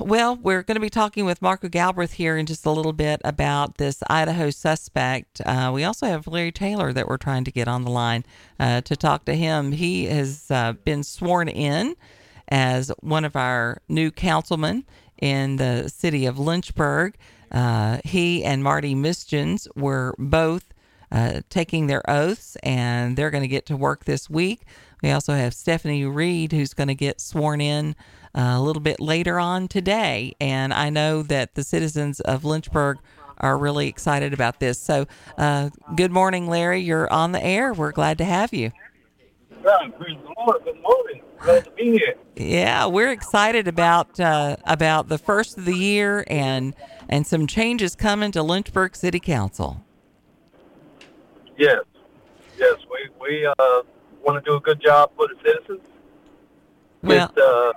well, we're going to be talking with Marco Galbraith here in just a little bit about this Idaho suspect. Uh, we also have Larry Taylor that we're trying to get on the line uh, to talk to him. He has uh, been sworn in as one of our new councilmen in the city of Lynchburg. Uh, he and Marty Misjuns were both uh, taking their oaths, and they're going to get to work this week. We also have Stephanie Reed, who's going to get sworn in uh, a little bit later on today. And I know that the citizens of Lynchburg are really excited about this. So, uh, good morning, Larry. You're on the air. We're glad to have you. Good morning. Glad to be here. Yeah, we're excited about uh, about the first of the year and and some changes coming to Lynchburg City Council. Yes, yes, we we uh, want to do a good job for the citizens. Well, With, uh,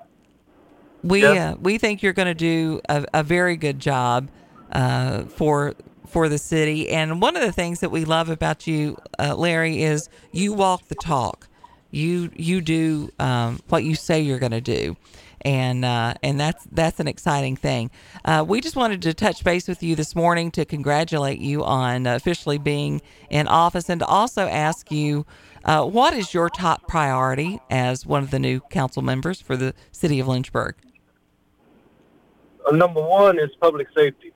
we Yes. uh, we think you're going to do a, a very good job uh, for for the city. And one of the things that we love about you, uh, Larry, is you walk the talk. You you do um, what you say you're going to do. And uh, and that's that's an exciting thing. Uh, we just wanted to touch base with you this morning to congratulate you on officially being in office, and to also ask you uh, what is your top priority as one of the new council members for the city of Lynchburg. uh, number one is public safety.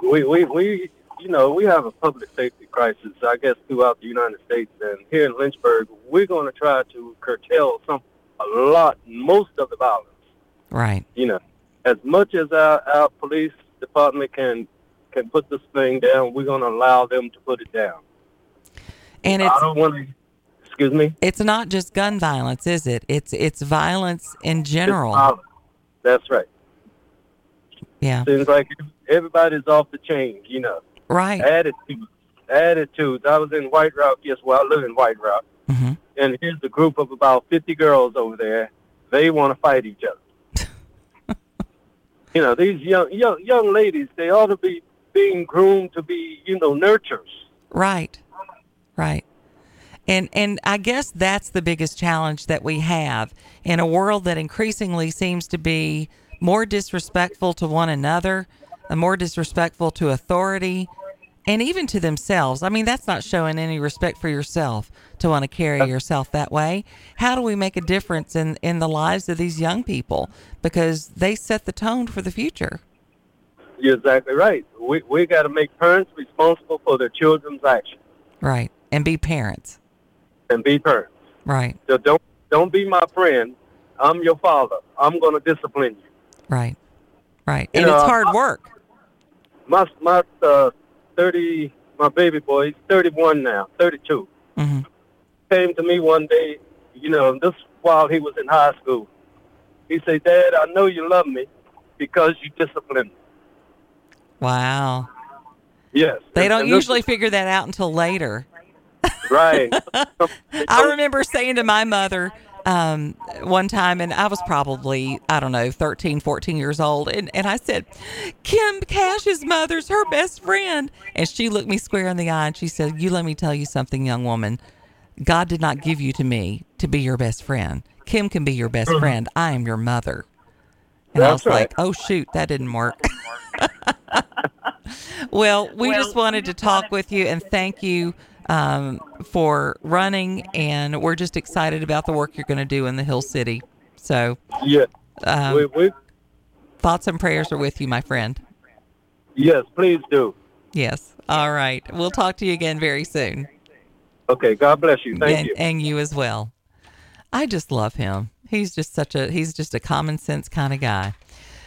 We, we, we, you know, we have a public safety crisis, I guess, throughout the United States. And here in Lynchburg, we're going to try to curtail some, a lot, most of the violence. Right. You know, as much as our, our police department can, can put this thing down, we're going to allow them to put it down. And I it's don't want to, excuse me? it's not just gun violence, is it? It's it's violence in general. violence. That's right. Yeah. Seems like everybody's off the chain, you know. Right. attitudes. Attitudes. I was in White Rock. Yes, well, I live in White Rock, hmm and here's a group of about 50 girls over there. They want to fight each other. you know, these young young young ladies. They ought to be being groomed to be, you know, nurturers. Right. Right. And and I guess that's the biggest challenge that we have in a world that increasingly seems to be more disrespectful to one another, and more disrespectful to authority, and even to themselves. I mean, that's not showing any respect for yourself to want to carry yourself that way. How do we make a difference in in the lives of these young people because they set the tone for the future? You're exactly right. We we got to make parents responsible for their children's actions Right. And be parents. and be parents. Right. So don't don't be my friend. I'm your father. I'm going to discipline you. Right. Right. You And know, it's hard I- work. My my uh, thirty my baby boy, he's thirty one now, thirty two. hmm Came to me one day, you know, this while he was in high school. He said, Dad, I know you love me because you discipline me. Wow. Yes. They don't usually is- figure that out until later. right. I remember saying to my mother um, one time, and I was probably, I don't know, 13, 14 years old, and, and I said, Kim Cash's mother's her best friend. And she looked me square in the eye and she said, You let me tell you something, young woman. God did not give you to me to be your best friend. Kim can be your best friend. I am your mother. And I was right. like, oh, shoot, that didn't work. well, we just wanted to talk with you and thank you um, for running. And we're just excited about the work you're going to do in the Hill City. So, Yeah. um, we, we, thoughts and prayers are with you, my friend. yes, please do. Yes. All right. We'll talk to you again very soon. Okay. God bless you. Thank and, you. and you as well. I just love him. He's just such a he's just a common sense kind of guy.